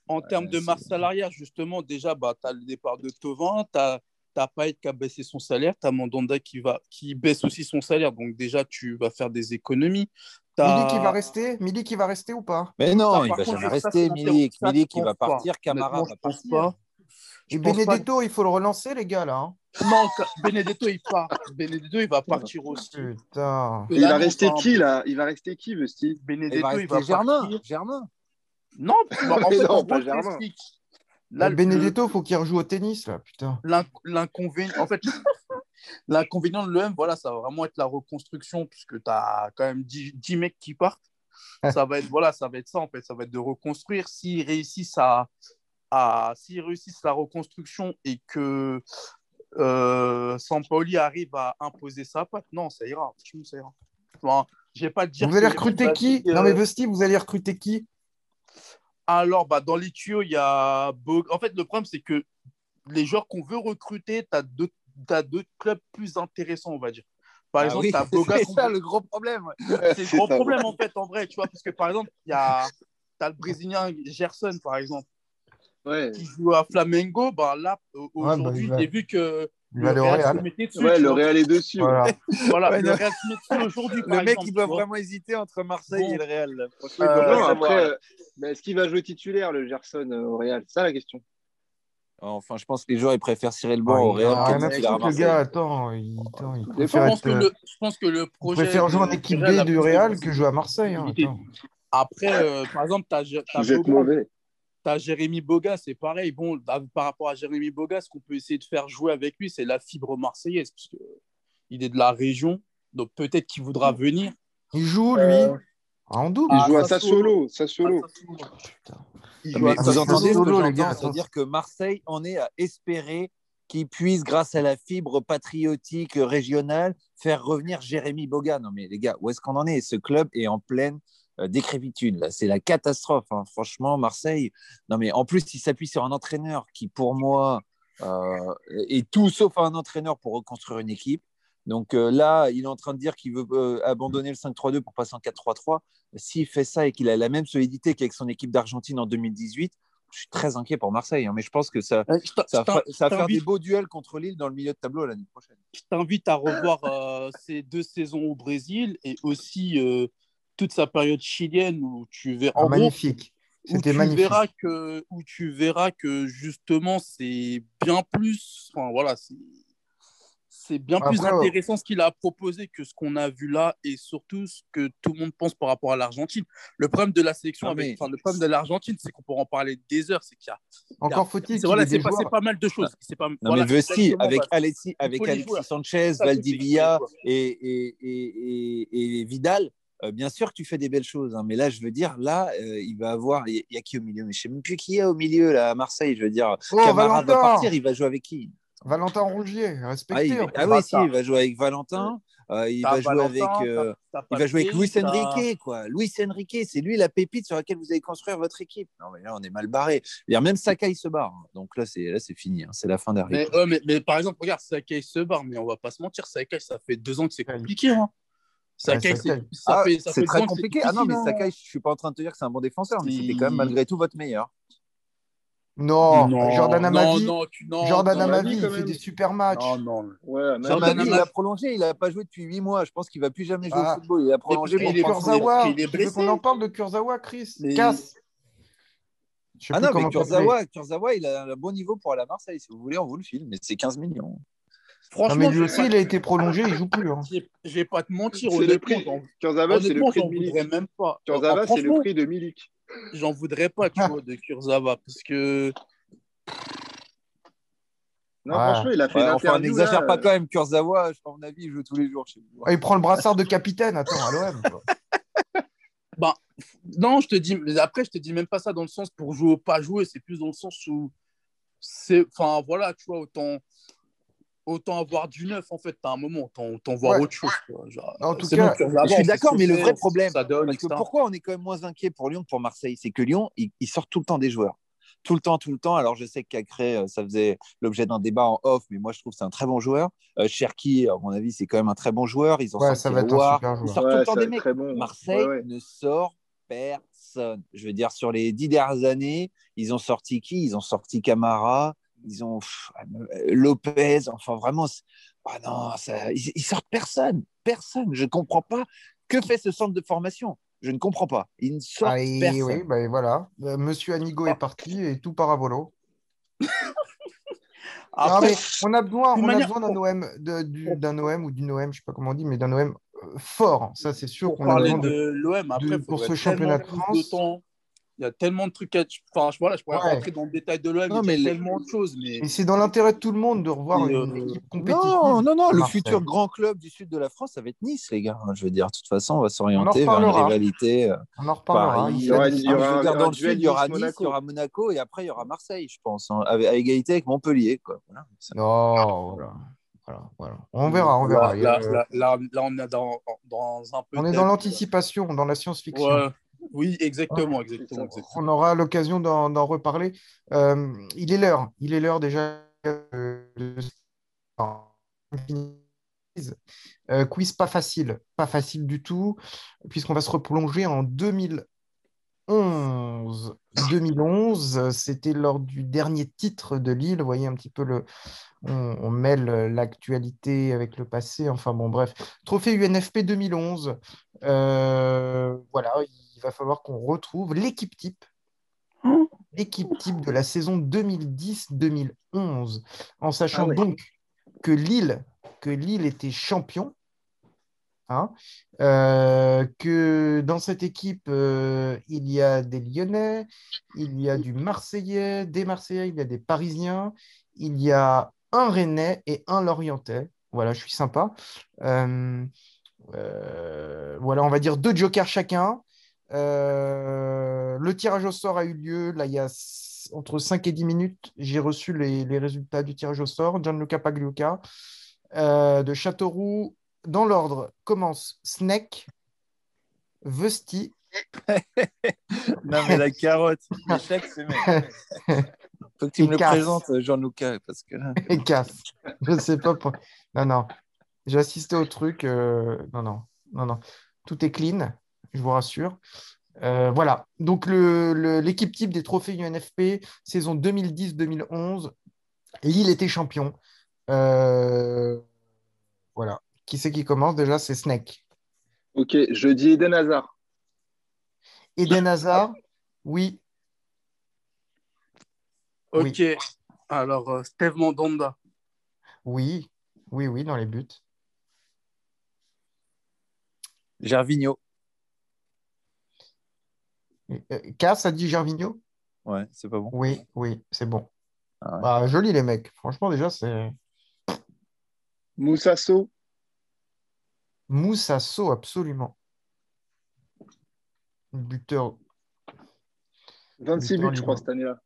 en termes de masse salariale, justement, déjà, bah, tu as le départ de Tovin, tu as t'as Payet qui a baissé son salaire, tu as Mandanda qui, va, qui baisse aussi son salaire, donc déjà tu vas faire des économies. Milik qui va rester? Milik qui va rester ou pas? Mais non, il va jamais rester, Milik. Milik qui va partir, Camara va partir. Pas. Et Benedetto, il faut le relancer, les gars, là. Hein. Non, Benedetto, il part. Benedetto, il va partir aussi. Putain. Il va rester qui, là? Il va rester qui, Vesti Benedetto, il va, Germain. Germain. Non, bah, en fait, non, pas Germain. Là, Benedetto, il faut qu'il rejoue au tennis, là, putain. L'inconvénient, en fait, l'inconvénient de l'OM, voilà, ça va vraiment être la reconstruction, puisque tu as quand même 10, mecs qui partent. ça va être voilà, ça va être ça en fait, ça va être de reconstruire. S'ils réussissent à, à s'ils réussissent la reconstruction et que euh, Sampaoli arrive à imposer sa patte, non, ça ira. Ça ira. Enfin, pas dire vous allez recruter qui? Non mais Vesti, vous allez recruter qui? Alors, bah, dans les tuyaux, il y a. En fait, le problème, c'est que les joueurs qu'on veut recruter, tu as deux, clubs plus intéressants, on va dire. Par ah exemple, tu as Boga. C'est ça le gros problème. C'est le gros problème, en fait, en vrai, tu vois, parce que par exemple, il y a. as le Brésilien Gerson, par exemple, qui joue à Flamengo. Bah, là, aujourd'hui, j'ai vu que le, Real, ouais, le Real est dessus. Voilà, voilà le Real se met dessus aujourd'hui. Le mec, il doit vraiment hésiter entre Marseille et le Real. Euh, non, après, est-ce qu'il va jouer titulaire, le Gerson, euh, au Real? C'est ça la question. Enfin, je pense que les joueurs ils préfèrent cirer le banc au Real que titulaire Le gars, attends, il, attends, il je, pense que le, je pense que le projet. Il préfère jouer en équipe B du Real que jouer à Marseille. Hein, Après, euh, par exemple, tu as, as Jérémy Boga, c'est pareil. Bon, bah, par rapport à Jérémy Boga, ce qu'on peut essayer de faire jouer avec lui, c'est la fibre marseillaise, parce qu'il est de la région, donc peut-être qu'il voudra venir. Il joue, lui, euh, en double. Il joue à Sassuolo. Sassuolo. vous entendez ce que j'entends C'est-à-dire que Marseille en est à espérer qu'il puisse, grâce à la fibre patriotique régionale, faire revenir Jérémy Boga. Non mais les gars, où est-ce qu'on en est? Ce club est en pleine euh, décrépitude. Là, c'est la catastrophe. Hein. Franchement, Marseille. Non, mais en plus, il s'appuie sur un entraîneur qui, pour moi, euh, est tout sauf un entraîneur pour reconstruire une équipe. Donc euh, là, il est en train de dire qu'il veut abandonner le 5-3-2 pour passer en 4-3-3. S'il fait ça et qu'il a la même solidité qu'avec son équipe d'Argentine en 2018, je suis très inquiet pour Marseille. Hein. mais je pense que ça, ça, va, faire des beaux duels contre Lille dans le milieu de tableau l'année prochaine. Je t'invite à revoir ces deux saisons au Brésil et aussi toute sa période chilienne où tu verras. Magnifique. C'était magnifique. Verras que, où tu verras que justement, c'est bien plus. Enfin, voilà, c'est bien plus intéressant ce qu'il a proposé que ce qu'on a vu là et surtout ce que tout le monde pense par rapport à l'Argentine. Le problème de la sélection, avec, enfin, le problème de l'Argentine, c'est qu'on pourra en parler des heures. C'est qu'il y a. Encore faut-il. C'est voilà, pas, pas, mal de choses. C'est pas, non, mais aussi, avec Alexis, avec Alexis Sanchez, Valdivia et, et, et, et Vidal euh, bien sûr que tu fais des belles choses, hein, mais là, je veux dire, là, euh, il va avoir. Il y, a qui au milieu? Mais je ne sais même plus qui a au milieu, là, à Marseille. Je veux dire, oh, Camara va partir, il va jouer avec qui? Valentin Rougier, respecté. Ah, ah oui, si, il va jouer avec Valentin. Euh, il, va jouer avec, il va jouer avec Luis Enrique, quoi. Luis Enrique, c'est lui la pépite sur laquelle vous allez construire votre équipe. Non, mais là, on est mal barré. Même Sakai se barre. Hein. Donc là, c'est là, c'est fini. Hein. C'est la fin d'arrivée. Mais, mais, par exemple, regarde, Sakai se barre, mais on va pas se mentir, Sakai, ça fait deux ans que c'est compliqué. Hein. Sakai, c'est très compliqué. Ah non, mais Sakai, je suis pas en train de te dire que c'est un bon défenseur, mais c'était quand même malgré tout votre meilleur. Non, Jordan Amavi, Jordan Amavi, il fait des super matchs. Non, non. Ouais, Jordan Amavi, il a prolongé, il n'a pas joué depuis 8 mois. Je pense qu'il ne va plus jamais jouer au ah. football. Il a prolongé pour Kurzawa. Tu veux qu'on en parle de Kurzawa, Chris? Casse. Ah non, mais Kurzawa, Kurzawa, il a un bon niveau pour aller à Marseille. Si vous voulez, on vous le file, mais c'est 15 millions. Franchement, mais lui aussi, il a été prolongé, il joue plus. Hein. Je vais pas te mentir. C'est le prix. Kurzawa, c'est le prix de Milik. Même pas. Kurzawa, c'est le prix de Milik. J'en voudrais pas, tu vois, de Kurzawa, parce que. Non, franchement, il a fait ouais, enfin, n'exagère pas quand même. Kurzawa, à mon avis, il joue tous les jours chez lui. il prend le brassard de capitaine, attends, à l'OM. bah, non, je te dis, après, je te dis même pas ça dans le sens pour jouer ou pas jouer, c'est plus dans le sens où c'est, enfin, voilà, tu vois, autant, autant avoir du neuf en fait à un moment autant, voir autre chose en tout cas je suis d'accord mais le vrai problème pourquoi on est quand même moins inquiet pour Lyon que pour Marseille? C'est que Lyon il, sort tout le temps des joueurs tout le temps, tout le temps. Alors, je sais qu'Acré, euh, ça faisait l'objet d'un débat en off, mais moi, je trouve que c'est un très bon joueur. Euh, Cherki, à mon avis, c'est quand même un très bon joueur. Ils ont ouais, ça va être un super Ils sortent tout le temps des mecs. Marseille ne sort personne. Je veux dire, sur les dix dernières années, ils ont sorti qui? Ils ont sorti Camara, ils ont Lopez, enfin vraiment, ah non, ça, ils, sortent personne, personne. Je ne comprends pas. Que fait ce centre de formation Je ne comprends pas. Ils ne sortent ah, personne. Oui, ben voilà. Euh, Monsieur Anigo est parti et tout paravolo. Après, on a besoin, on a besoin d'un OM, d'un OM ou d'une OM, je ne sais pas comment on dit, mais d'un OM euh, fort. Ça, c'est sûr qu'on a besoin de, l'OM. pour ce championnat de France il y a tellement de trucs à. Enfin, voilà, je pourrais rentrer dans le détail de l'OM, mais il y a tellement de choses. Mais, c'est dans l'intérêt de tout le monde de revoir une euh, équipe compétitive. Non, non, non, le futur grand club du sud de la France, ça va être Nice, les gars. Je veux dire, de toute façon, on va s'orienter vers une rivalité. Euh, on en reparlera. il y aura, il y aura, dans le sud, il y aura Nice, il y aura Monaco, et après, il y aura Marseille, je pense, hein, à égalité avec Montpellier. Quoi. Voilà. Non, voilà. Voilà, voilà. On verra, on verra. Là, là, là, là on est dans, dans un peu. On est dans l'anticipation, dans la science-fiction. Ouais. Oui, exactement, exactement, On aura l'occasion d'en reparler. Euh, il est l'heure, il est l'heure déjà. Euh, euh, quiz pas facile, pas facile du tout, puisqu'on va se replonger en 2011. 2011, c'était lors du dernier titre de Lille. Vous voyez un petit peu le. On, on mêle l'actualité avec le passé. Enfin bon, bref. Trophée UNFP 2011. voilà, il va falloir qu'on retrouve l'équipe type. Hein l'équipe type de la saison 2010-2011, en sachant ah donc que Lille, que Lille était champion Hein, euh, que dans cette équipe, euh, il y a des Lyonnais, il y a du Marseillais, des Marseillais, il y a des Parisiens, il y a un Rennais et un Lorientais. Voilà, je suis sympa. Euh, voilà, on va dire deux jokers chacun. Le tirage au sort a eu lieu, là, il y a entre 5 et 10 minutes. J'ai reçu les, les, résultats du tirage au sort. Gianluca Pagliuca de Châteauroux, dans l'ordre, commence Snake, Vesti. non, mais la carotte, l'échec, c'est Faut que tu me le présentes, Jean-Luca, parce que Et casse. Je ne sais pas. Pour... Non, non. J'ai assisté au truc. Euh, non, non, non, non. Tout est clean, je vous rassure. Euh, voilà. Donc, l'équipe type des trophées UNFP, saison 2010-2011, Lille était champion. Euh, voilà. Qui c'est qui commence déjà? C'est Snake. Ok, je dis Eden Hazard. Eden Hazard, oui. Ok, alors euh, Steve Mandanda. Oui, oui, oui, dans les buts. Gervinho. Euh, Cass a dit Gervinho Ouais, c'est pas bon. Oui, oui, c'est bon. Ah bah, joli les mecs. Franchement, déjà, c'est. Moussasso. Moussasso, absolument. Buteur. 26 buts, je crois, cette année-là.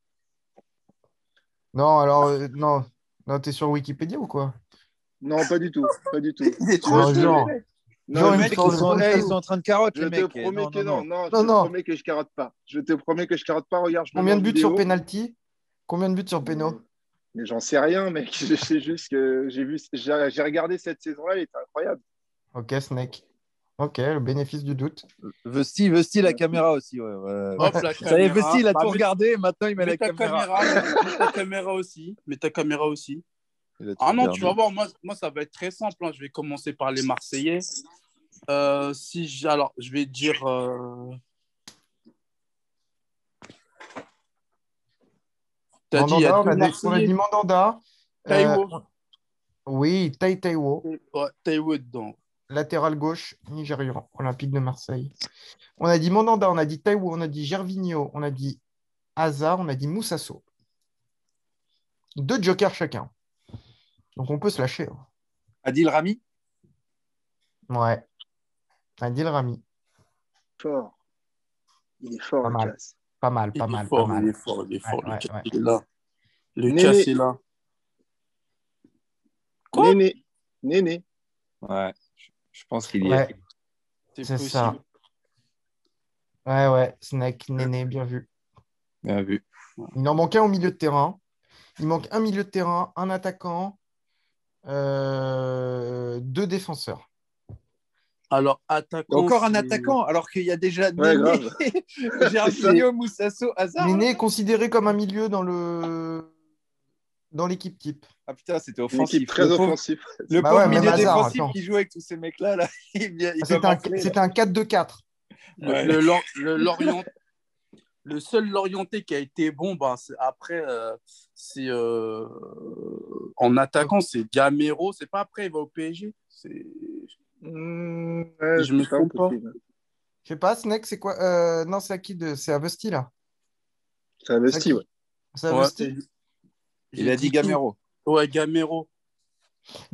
Non, alors, euh, non. Non, t'es sur Wikipédia ou quoi? Non, pas du tout. Pas du tout. Il est trop genre, non, ils, sont, ils, sont, en train de carotte, je les mecs. te promets que non. Non, je te promets que je carotte pas. Je te promets que je carotte pas. Regarde, je Combien de buts sur penalty? Combien de buts sur péno? Mais j'en sais rien, mec. Je sais juste que j'ai vu, j'ai regardé cette saison-là, elle était incroyable. Ok, Snake. Ok, le bénéfice du doute. Vesti, Vesti la caméra aussi. Ouais, ouais. Hop, la Vous savez, Vesti, il a bah, tout regardé, maintenant il met la caméra. caméra mets ta caméra aussi. Mets ta caméra aussi. Ah non, tu vas voir, moi, moi ça va être très simple. Hein. Je vais commencer par les Marseillais. Euh, si j alors, je vais dire. Euh... Dit, on, a dit, on a dit Mandanda. Euh, oui, Tai Taiwo. Ouais, dedans latéral gauche nigérian, Olympique de Marseille. On a dit Monanda, on a dit Taiwo, on a dit Gervinho, on a dit Hazard, on a dit Moussasso. Deux jokers chacun. Donc on peut se lâcher. Hein. Adil Rami? Ouais. Adil Rami. Fort. Il est fort, pas mal. Pas mal, pas mal, pas mal. Il est fort, il est fort. Ouais, Lucas, est là. Lucas est là. Quoi Néné. Néné. Ouais. Je pense qu'il y est. C'est ça. Ouais, ouais, Snake, Néné, bien vu. Bien vu. Il en manque un au milieu de terrain. Il manque un milieu de terrain, un attaquant, euh, deux défenseurs. Alors, attaquant. Encore un attaquant, alors qu'il y a déjà ouais, Néné, Moussasso, Hazard. Néné est considéré comme un milieu dans le dans l'équipe type. Ah putain, c'était offensif. très le offensif. le bah pauvre milieu défensif qui joue avec tous ces mecs-là. Là, c'était un, un 4-2-4. Le, le, le, seul Lorienté qui a été bon, ben, après, euh, c'est euh, en attaquant, c'est Gamero. C'est pas après, il va au PSG. Mmh, je me trompe pas. Je sais pas, Snake, c'est quoi euh, Non, c'est à qui de... C'est à Vesti, là? C'est à Vesti, ouais. C'est à Vesti. Il a dit Gamero. Ouais, Gamero.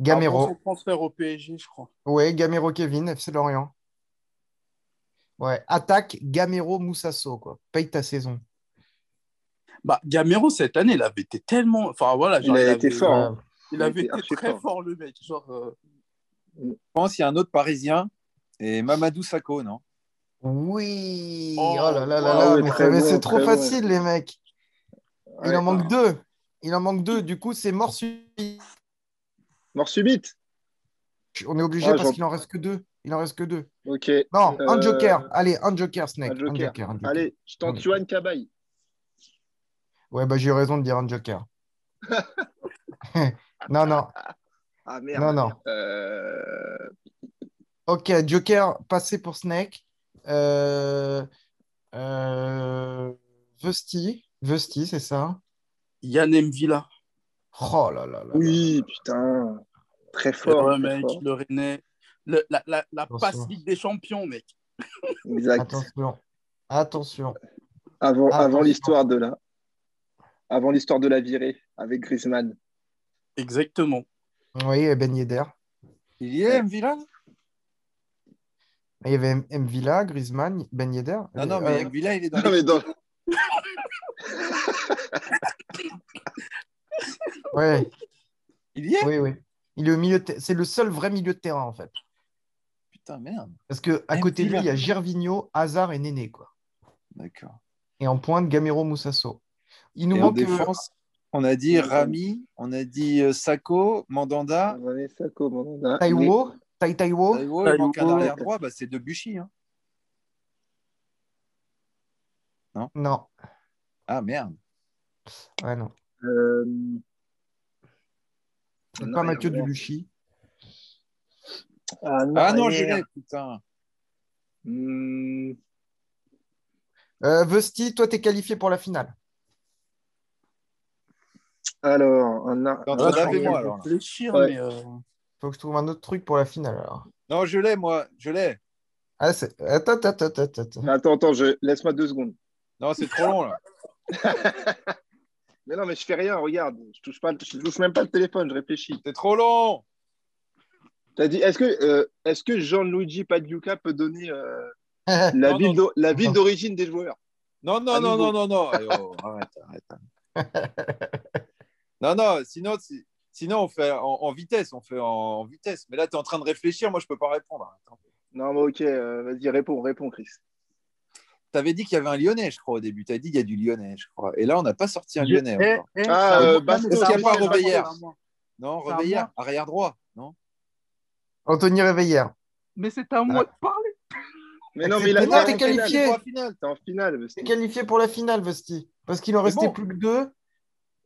Gamero. Avant son transfert au PSG, je crois. Ouais, Gamero Kevin, FC Lorient. Ouais, attaque Gamero Moussasso, quoi. Paye ta saison. Bah, Gamero, cette année, il avait été tellement. Enfin, voilà. il, a été fort. Hein. Il, avait été très fort. le mec. Genre, euh, Je pense qu'il y a un autre Parisien, et Mamadou Sakho, non? Oui. Oh, oh là là là là, mais, c'est trop facile, les mecs. Il en manque deux. Il en manque deux. Du coup, c'est mort subite. Mort subite? On est obligé parce qu'il en reste que deux. Il en reste que deux. Ok. Non, un joker. Euh, Allez, un joker, Snake. Un joker. Allez, je tente Johan Cabaye. Ouais, bah j'ai eu raison de dire un joker. non, non. Ah merde. Non, non. Euh... Ok, joker passé pour Snake. Euh... Euh... Vesti. Vesti, c'est ça? Yann Mvila. Oh là là là. Oui, putain. Très fort. mec, le Rennais. la, la, la passe Ligue des Champions, mec. Exact. Attention. Attention. Avant, avant l'histoire de la avant l'histoire de la virée avec Griezmann. Exactement. Oui, Ben Yedder. Il y est, Mvila Il y avait Mvila, Griezmann, Ben Yedder. Non, non, mais euh... Mvila, il est dans. Non, mais dans... ouais. Il y est? Oui, oui. Il est au milieu. C'est le seul vrai milieu de terrain, en fait. Putain, merde. Parce que à côté de lui, il y a Gervinho, Hazard et Néné, quoi. D'accord. Et en pointe, Gamero Moussasso. Il nous manque. En défense, on a dit Rami, on a dit euh, Sako, Mandanda. On a Sako, Mandanda. Taiwo. Tai Taiwo. Taiwo, il manque un arrière droit, bah, c'est Debuchy. Hein. Non? Non. Ah merde. Ouais, non. Euh... C'est pas Mathieu Debuchy. Ah non, ah, non je l'ai, putain. Hmm. Euh, Vesti, toi, tu es qualifié pour la finale. Alors, on a. moi alors. Réfléchir, mais euh... Faut que je trouve un autre truc pour la finale alors. Non, je l'ai, moi, je l'ai. Ah, attends, attends, attends, attends. Attends, attends, je... laisse-moi deux secondes. Non, c'est trop long là. mais non, mais je fais rien, regarde. Je touche, pas, je touche même pas le téléphone, je réfléchis. C'est trop long. T'as dit, est-ce que, euh, est que Jean-Luigi Pagliuca peut donner euh, la, ville la ville d'origine des joueurs? Non, non, non, non, non, non, oh, arrête, arrête. Non, non, sinon, sinon on fait en, vitesse, on fait en, vitesse. Mais là, tu es en train de réfléchir, moi, je ne peux pas répondre. Non, mais ok, euh, vas-y, réponds, réponds, Chris. Tu avais dit qu'il y avait un Lyonnais, je crois, au début. Tu as dit qu'il y a du Lyonnais, je crois. Et là, on n'a pas sorti un Lyonnais. Eh, eh, ah, euh, Est-ce qu'il n'y a pas Reveillère Non, Reveillère, arrière droit, non Anthony Réveillère. Mais c'est à moi de parler. Mais non, mais il a t'es qualifié. T'es en finale. T'es qualifié pour la finale, Vesti. Parce qu'il en restait plus que deux.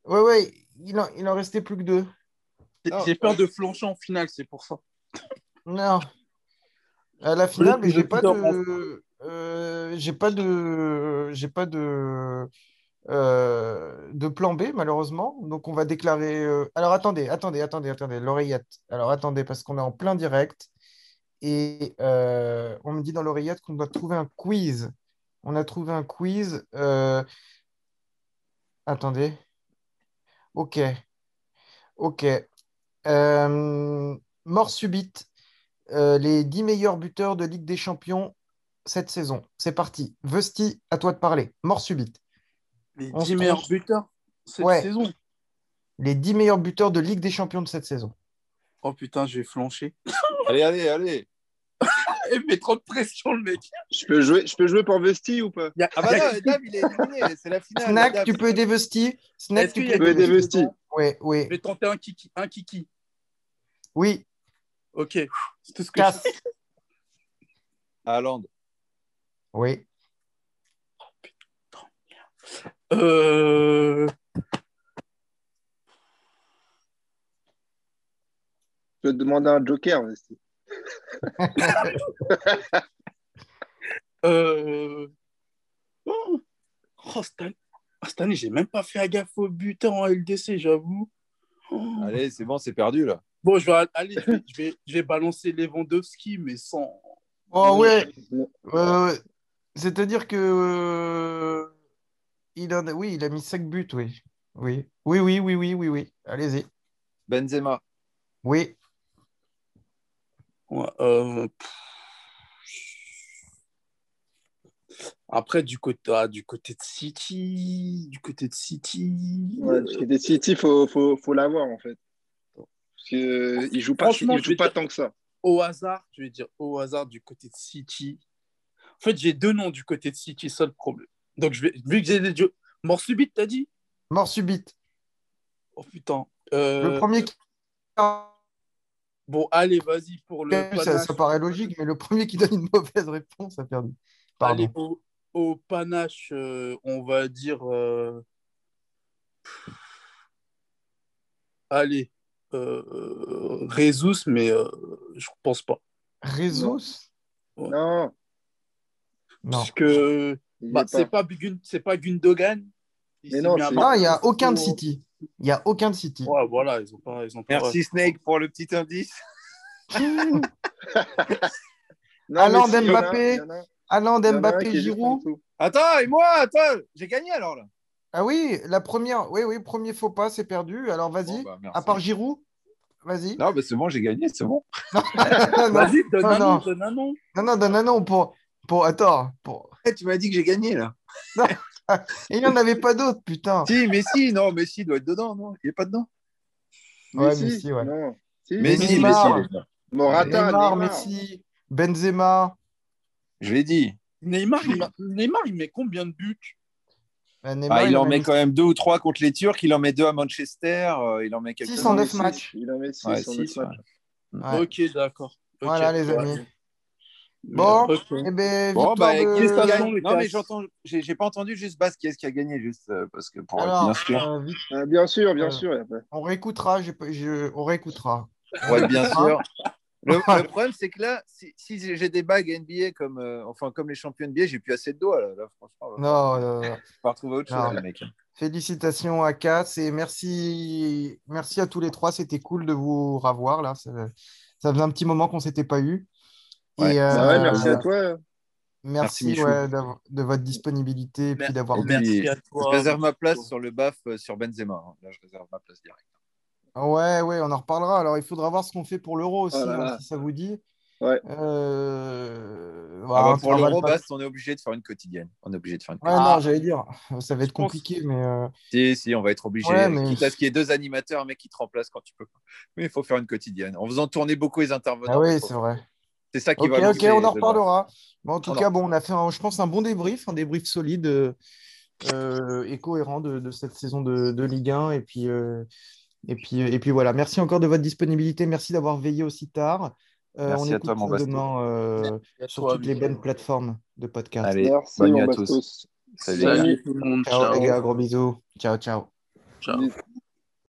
Ouais, ouais, il en, il en restait plus que deux. J'ai peur de flancher en finale, c'est pour ça. Non. À la finale, mais j'ai pas, de... euh, j'ai pas de. J'ai pas de. Euh, de plan B, malheureusement. Donc, on va déclarer. Euh, alors, attendez, attendez, attendez, attendez, l'oreillette. Alors, attendez, parce qu'on est en plein direct. Et euh, on me dit dans l'oreillette qu'on doit trouver un quiz. On a trouvé un quiz. Attendez. Ok. Ok. Euh, mort subite. Euh, les 10 meilleurs buteurs de Ligue des Champions cette saison. C'est parti. Vesti, à toi de parler. Mort subite. Les 10 meilleurs buteurs cette saison Les 10 meilleurs buteurs de Ligue des Champions de cette saison. Oh putain, je vais flancher. allez, allez, allez. Il met trop de pression, le mec. Je peux jouer, je peux jouer pour Vesti ou pas? Ah bah non, Dave, il est éliminé. C'est la finale. Snack, tu peux aider Vesti. Snack, tu peux aider Vesti. Oui, oui. Je vais tenter un kiki. Un kiki. Oui. Ok. C'est tout ce que Casse. je Oui. Oh putain. Euh... Je peux te demander un joker, Vesti. euh... Oh, oh cette année, j'ai même pas fait gaffe au butin en LDC, j'avoue. Oh. Allez, c'est bon, c'est perdu là. Bon, je vais, aller, je vais, je vais, balancer Lewandowski, mais sans. Oh ouais. Euh, C'est-à-dire que euh, il a, oui, il a mis 5 buts, oui. Oui, oui, oui, oui, oui, oui, oui. Allez-y. Benzema. Oui. Euh, après, du côté, ah, du côté de City, du côté de City. du côté de City, il faut, faut, faut l'avoir en fait. Parce qu'il ne joue pas, il joue pas tant que ça. Au hasard, je vais dire au hasard du côté de City. En fait, j'ai deux noms du côté de City, seul problème. Donc, je vais, vu que j'ai des jeux. Mort subite, t'as dit? Mort subite. Oh putain. Euh, le premier qui Bon, allez, vas-y pour le. Ça, paraît logique, mais le premier qui donne une mauvaise réponse a perdu. Allez, au, panache, euh, on va dire. Euh... Allez, euh, Rezus, mais euh, je pense pas. Rezus Non. Non. Parce que bah, c'est pas, pas Gundogan. Mais non, il n'y a aucun de City. Il n'y a aucun de City. Ouais, voilà, ils ont pas, ils ont Merci Snake pour le petit indice. Allende, Mbappé, Allende, Mbappé, Giroud. Attends, et moi, attends, j'ai gagné alors là. Ah oui, la première, oui, oui, premier faux pas, c'est perdu. Alors vas-y, bah, à part Giroud, vas-y. Non, mais c'est bon, j'ai gagné, c'est bon. vas-y, donne un nom, donne un nom. Non, non, donne un nom pour. pour... Attends. Pour... Eh, tu m'as dit que j'ai gagné là. Il n'y en avait pas d'autres, putain. Si, Messi, non, Messi doit être dedans, non? Il n'est pas dedans? Ouais, Messi, ouais. Non. Messi, Messi, Morata, Neymar, Messi, Benzema. Je l'ai dit. Neymar il, Neymar, il met combien de buts? Bah, ah, il, en met quand même deux ou trois contre les Turcs. Il en met deux à Manchester. Euh, il en met quelques 6 en 9 matchs. Il en met 6 ouais, en 9 matchs. Ok, d'accord. Voilà, les amis. Bon, okay. eh ben, bon bah, de... Non, mais j'entends, j'ai pas entendu juste Basse qui est-ce qui a gagné, juste euh, parce que pour Alors, bien sûr. Euh, euh, bien sûr, bien sûr. On réécoutera, je, je, on réécoutera. Ouais, bien sûr. Le, le, problème, c'est que là, si, si j'ai des bagues NBA comme, euh, enfin, comme les champions NBA, j'ai plus assez de doigts. Là, là franchement, non, non, non. Je vais retrouver autre chose, les mecs. Félicitations à Cass et merci, merci à tous les trois. C'était cool de vous revoir. Là. Ça, ça faisait un petit moment qu'on ne s'était pas eu. Ouais. Et, euh, ouais, merci à toi. Merci, merci ouais, de votre disponibilité et puis d'avoir. Merci à toi. Je réserve ma place sur le BAF euh, sur Benzema. Hein. Là, je réserve ma place direct. Ouais, ouais, on en reparlera. Alors, il faudra voir ce qu'on fait pour l'euro aussi, hein, si ça vous dit. Ouais. Euh... Ah bah, pour l'euro, pas... on est obligé de faire une quotidienne. On est obligé de faire une quotidienne. Ouais, non, j'allais dire, ça va être compliqué, mais. Euh... Si, si, on va être obligé. Ouais, mais... Quitte à ce qu'il y ait deux animateurs, un mec qui te remplace quand tu peux. Mais il faut faire une quotidienne. En faisant tourner beaucoup les intervenants. Ah oui, c'est vrai. C'est ça qui okay, va. Ok, on en reparlera. Bon, en tout cas, bon, on a fait, un, je pense, un bon débrief, un débrief solide euh, et cohérent de, de, cette saison de, de Ligue 1. Et puis. Euh, et puis, et puis voilà, merci encore de votre disponibilité. Merci d'avoir veillé aussi tard. Euh, merci on à toi, mon demain euh, sur toutes les bonnes plateformes de podcast. Allez, merci, bonne nuit à tous. Salut, Salut tout le monde. Ciao, ciao, les gars, gros bisous. Ciao, ciao. Ciao.